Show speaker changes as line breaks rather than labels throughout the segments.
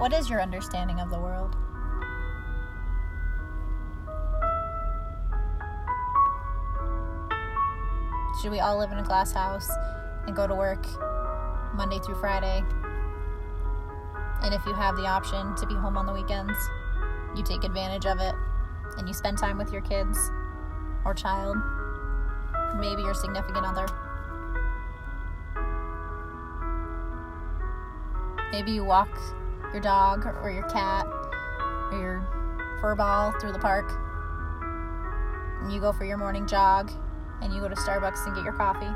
What is your understanding of the world? Should we all live in a glass house and go to work Monday through Friday? And if you have the option to be home on the weekends, you take advantage of it and you spend time with your kids or child, maybe your significant other. Maybe you walk your dog or your cat or your fur ball through the park. And you go for your morning jog and you go to Starbucks and get your coffee.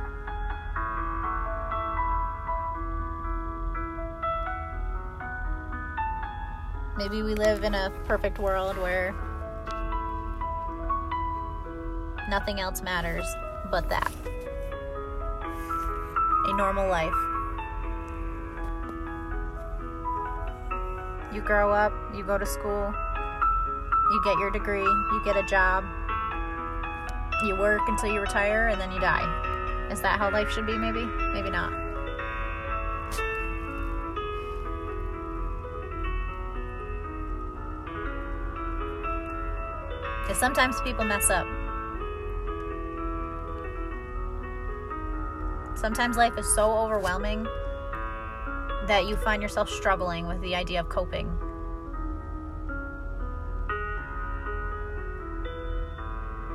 Maybe we live in a perfect world where nothing else matters but that. A normal life. You grow up, you go to school, you get your degree, you get a job, you work until you retire, and then you die. Is that how life should be, maybe? Maybe not. Because sometimes people mess up. Sometimes life is so overwhelming that you find yourself struggling with the idea of coping.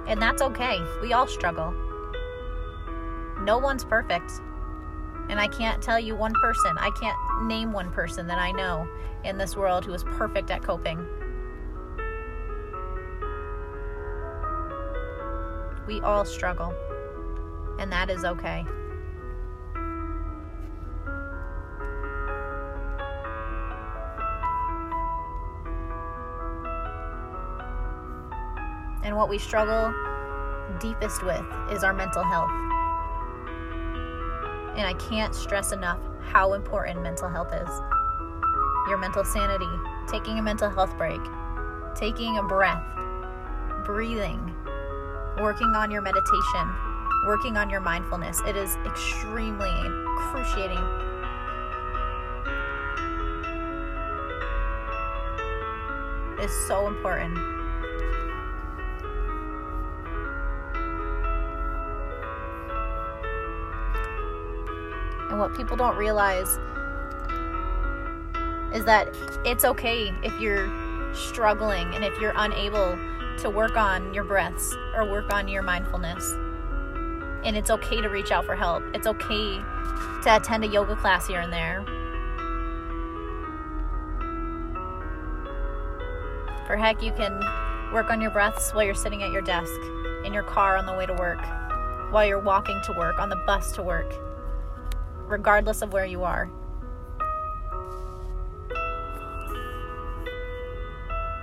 And that's okay. We all struggle. No one's perfect. And I can't tell you one person, I can't name one person that I know in this world who is perfect at coping. We all struggle. And that is okay. And what we struggle deepest with is our mental health. And I can't stress enough how important mental health is. Your mental sanity, taking a mental health break, taking a breath, breathing, working on your meditation, working on your mindfulness. It is extremely cruciating. It is so important. What people don't realize is that it's okay if you're struggling and if you're unable to work on your breaths or work on your mindfulness. And it's okay to reach out for help. It's okay to attend a yoga class here and there. For heck, you can work on your breaths while you're sitting at your desk, in your car on the way to work, while you're walking to work, on the bus to work, regardless of where you are.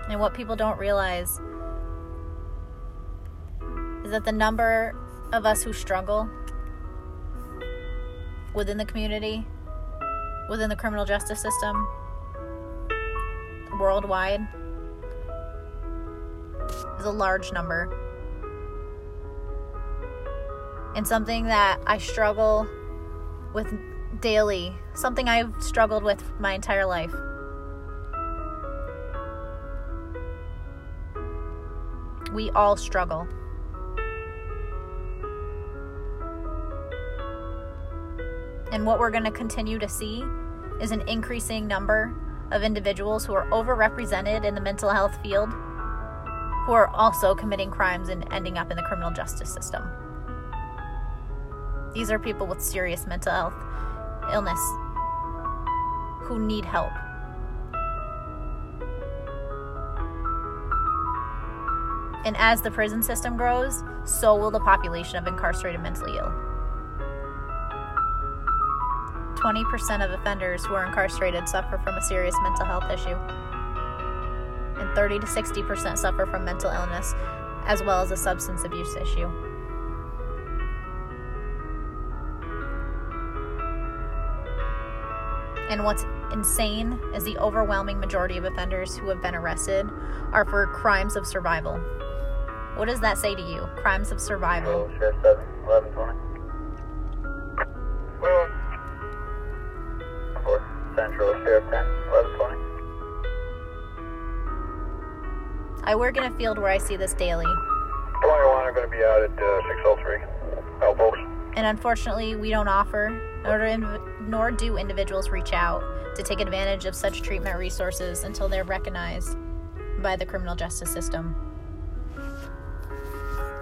And what people don't realize is that the number of us who struggle within the community, within the criminal justice system, worldwide, is a large number. And something that I struggle with daily, something I've struggled with my entire life. We all struggle. And what we're going to continue to see is an increasing number of individuals who are overrepresented in the mental health field who are also committing crimes and ending up in the criminal justice system. These are people with serious mental health illness who need help. And as the prison system grows, so will the population of incarcerated mentally ill. 20% of offenders who are incarcerated suffer from a serious mental health issue, and 30 to 60% suffer from mental illness as well as a substance abuse issue. And what's insane is the overwhelming majority of offenders who have been arrested are for crimes of survival. What does that say to you? Crimes of survival.
Central Sheriff 10,
I work in a field where I see this daily.
21 are going to be out at uh, 603. Elbows.
And unfortunately, we don't offer nor do, nor do individuals reach out to take advantage of such treatment resources until they're recognized by the criminal justice system.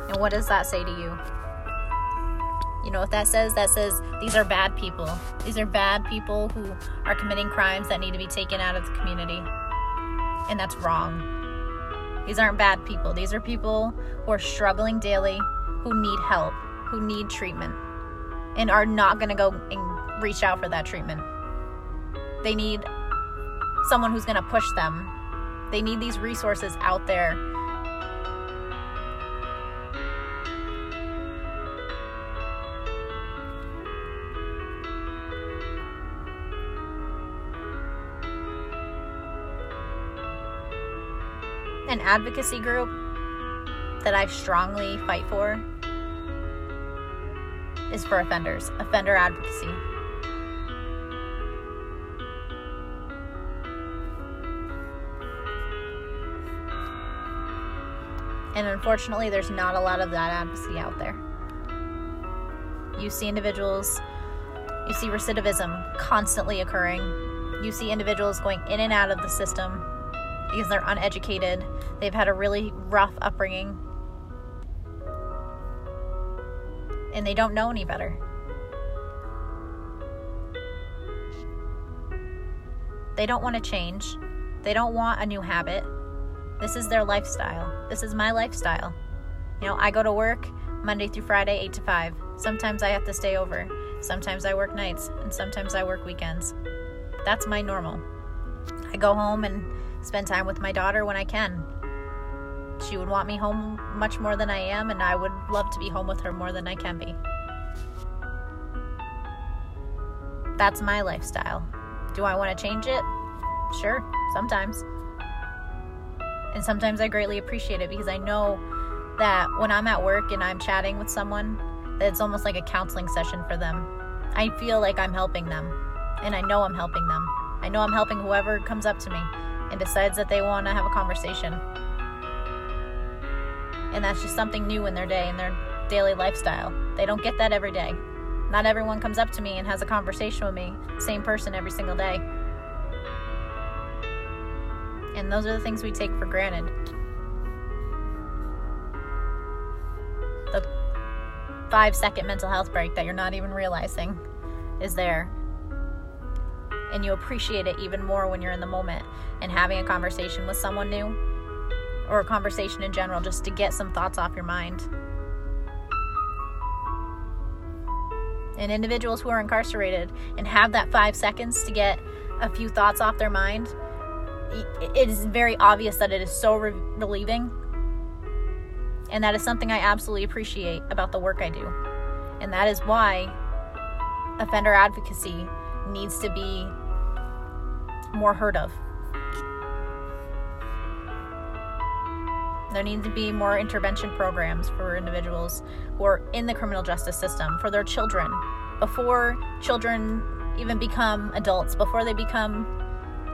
And what does that say to you? You know what that says? That says these are bad people. These are bad people who are committing crimes that need to be taken out of the community. And that's wrong. These aren't bad people. These are people who are struggling daily, who need help, who need treatment, and are not going to go and reach out for that treatment. They need someone who's going to push them. They need these resources out there an advocacy group that I strongly fight for is for offenders, offender advocacy. And unfortunately, there's not a lot of that advocacy out there. You see individuals, you see recidivism constantly occurring. You see individuals going in and out of the system because they're uneducated. They've had a really rough upbringing. And they don't know any better. They don't want to change. They don't want a new habit. This is their lifestyle. This is my lifestyle. You know, I go to work Monday through Friday, 8 to 5. Sometimes I have to stay over. Sometimes I work nights, and sometimes I work weekends. That's my normal. I go home and spend time with my daughter when I can. She would want me home much more than I am, and I would love to be home with her more than I can be. That's my lifestyle. Do I want to change it? Sure, sometimes. And sometimes I greatly appreciate it because I know that when I'm at work and I'm chatting with someone, it's almost like a counseling session for them. I feel like I'm helping them, and I know I'm helping them. I know I'm helping whoever comes up to me and decides that they want to have a conversation. And that's just something new in their day, in their daily lifestyle. They don't get that every day. Not everyone comes up to me and has a conversation with me, same person every single day. And those are the things we take for granted. The five second mental health break that you're not even realizing is there and you appreciate it even more when you're in the moment and having a conversation with someone new or a conversation in general just to get some thoughts off your mind. And individuals who are incarcerated and have that five seconds to get a few thoughts off their mind, it is very obvious that it is so re- relieving. And that is something I absolutely appreciate about the work I do. And that is why offender advocacy needs to be more heard of. There need to be more intervention programs for individuals who are in the criminal justice system for their children before children even become adults, before they become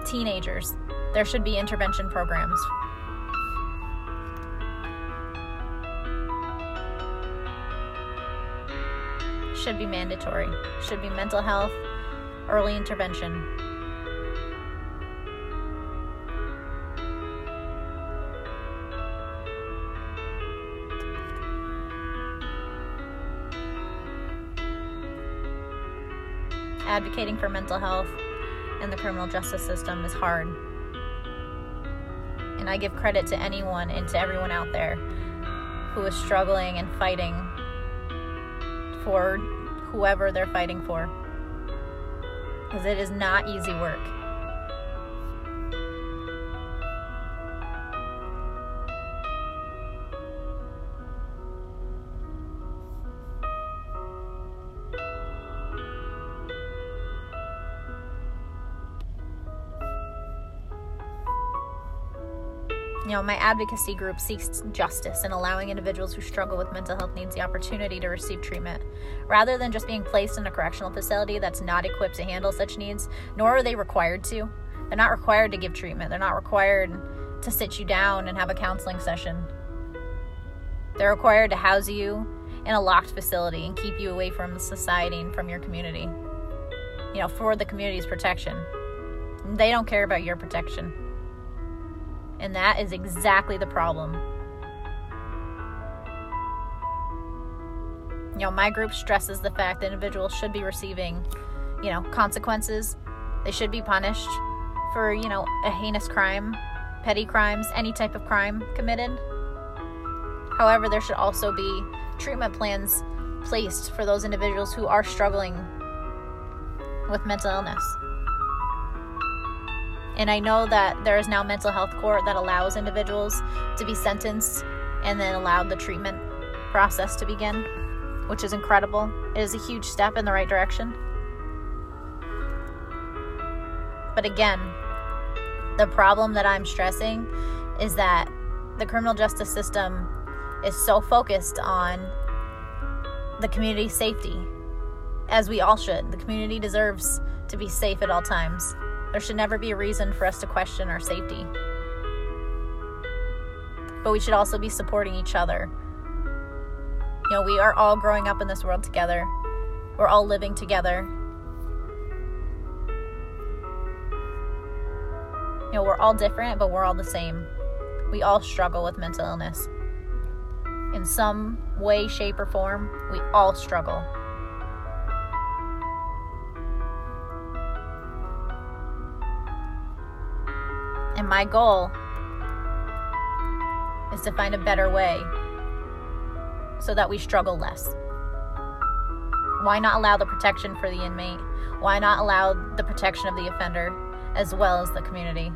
teenagers. There should be intervention programs. Should be mandatory. Should be mental health, early intervention. Advocating for mental health in the criminal justice system is hard. And I give credit to anyone and to everyone out there who is struggling and fighting for whoever they're fighting for. Because it is not easy work. You know, my advocacy group seeks justice in allowing individuals who struggle with mental health needs the opportunity to receive treatment. Rather than just being placed in a correctional facility that's not equipped to handle such needs, nor are they required to. They're not required to give treatment. They're not required to sit you down and have a counseling session. They're required to house you in a locked facility and keep you away from society and from your community. You know, for the community's protection. They don't care about your protection. And that is exactly the problem. You know, my group stresses the fact that individuals should be receiving, you know, consequences. They should be punished for, you know, a heinous crime, petty crimes, any type of crime committed. However, there should also be treatment plans placed for those individuals who are struggling with mental illness. And I know that there is now mental health court that allows individuals to be sentenced and then allowed the treatment process to begin, which is incredible. It is a huge step in the right direction. But again, the problem that I'm stressing is that the criminal justice system is so focused on the community safety, as we all should. The community deserves to be safe at all times. There should never be a reason for us to question our safety. But we should also be supporting each other. You know, we are all growing up in this world together, we're all living together. You know, we're all different, but we're all the same. We all struggle with mental illness. In some way, shape, or form, we all struggle. And my goal is to find a better way so that we struggle less. Why not allow the protection for the inmate? Why not allow the protection of the offender as well as the community?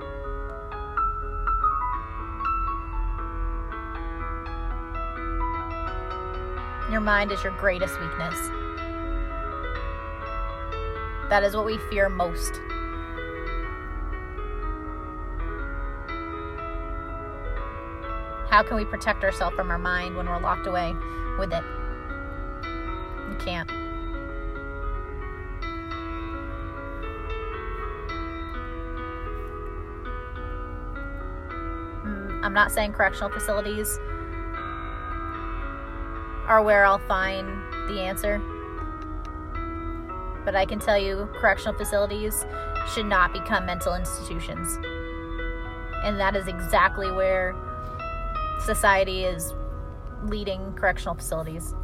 Your mind is your greatest weakness. That is what we fear most. How can we protect ourselves from our mind when we're locked away with it? You can't. Mm, I'm not saying correctional facilities are where I'll find the answer. But I can tell you, correctional facilities should not become mental institutions. And that is exactly where society is leading correctional facilities.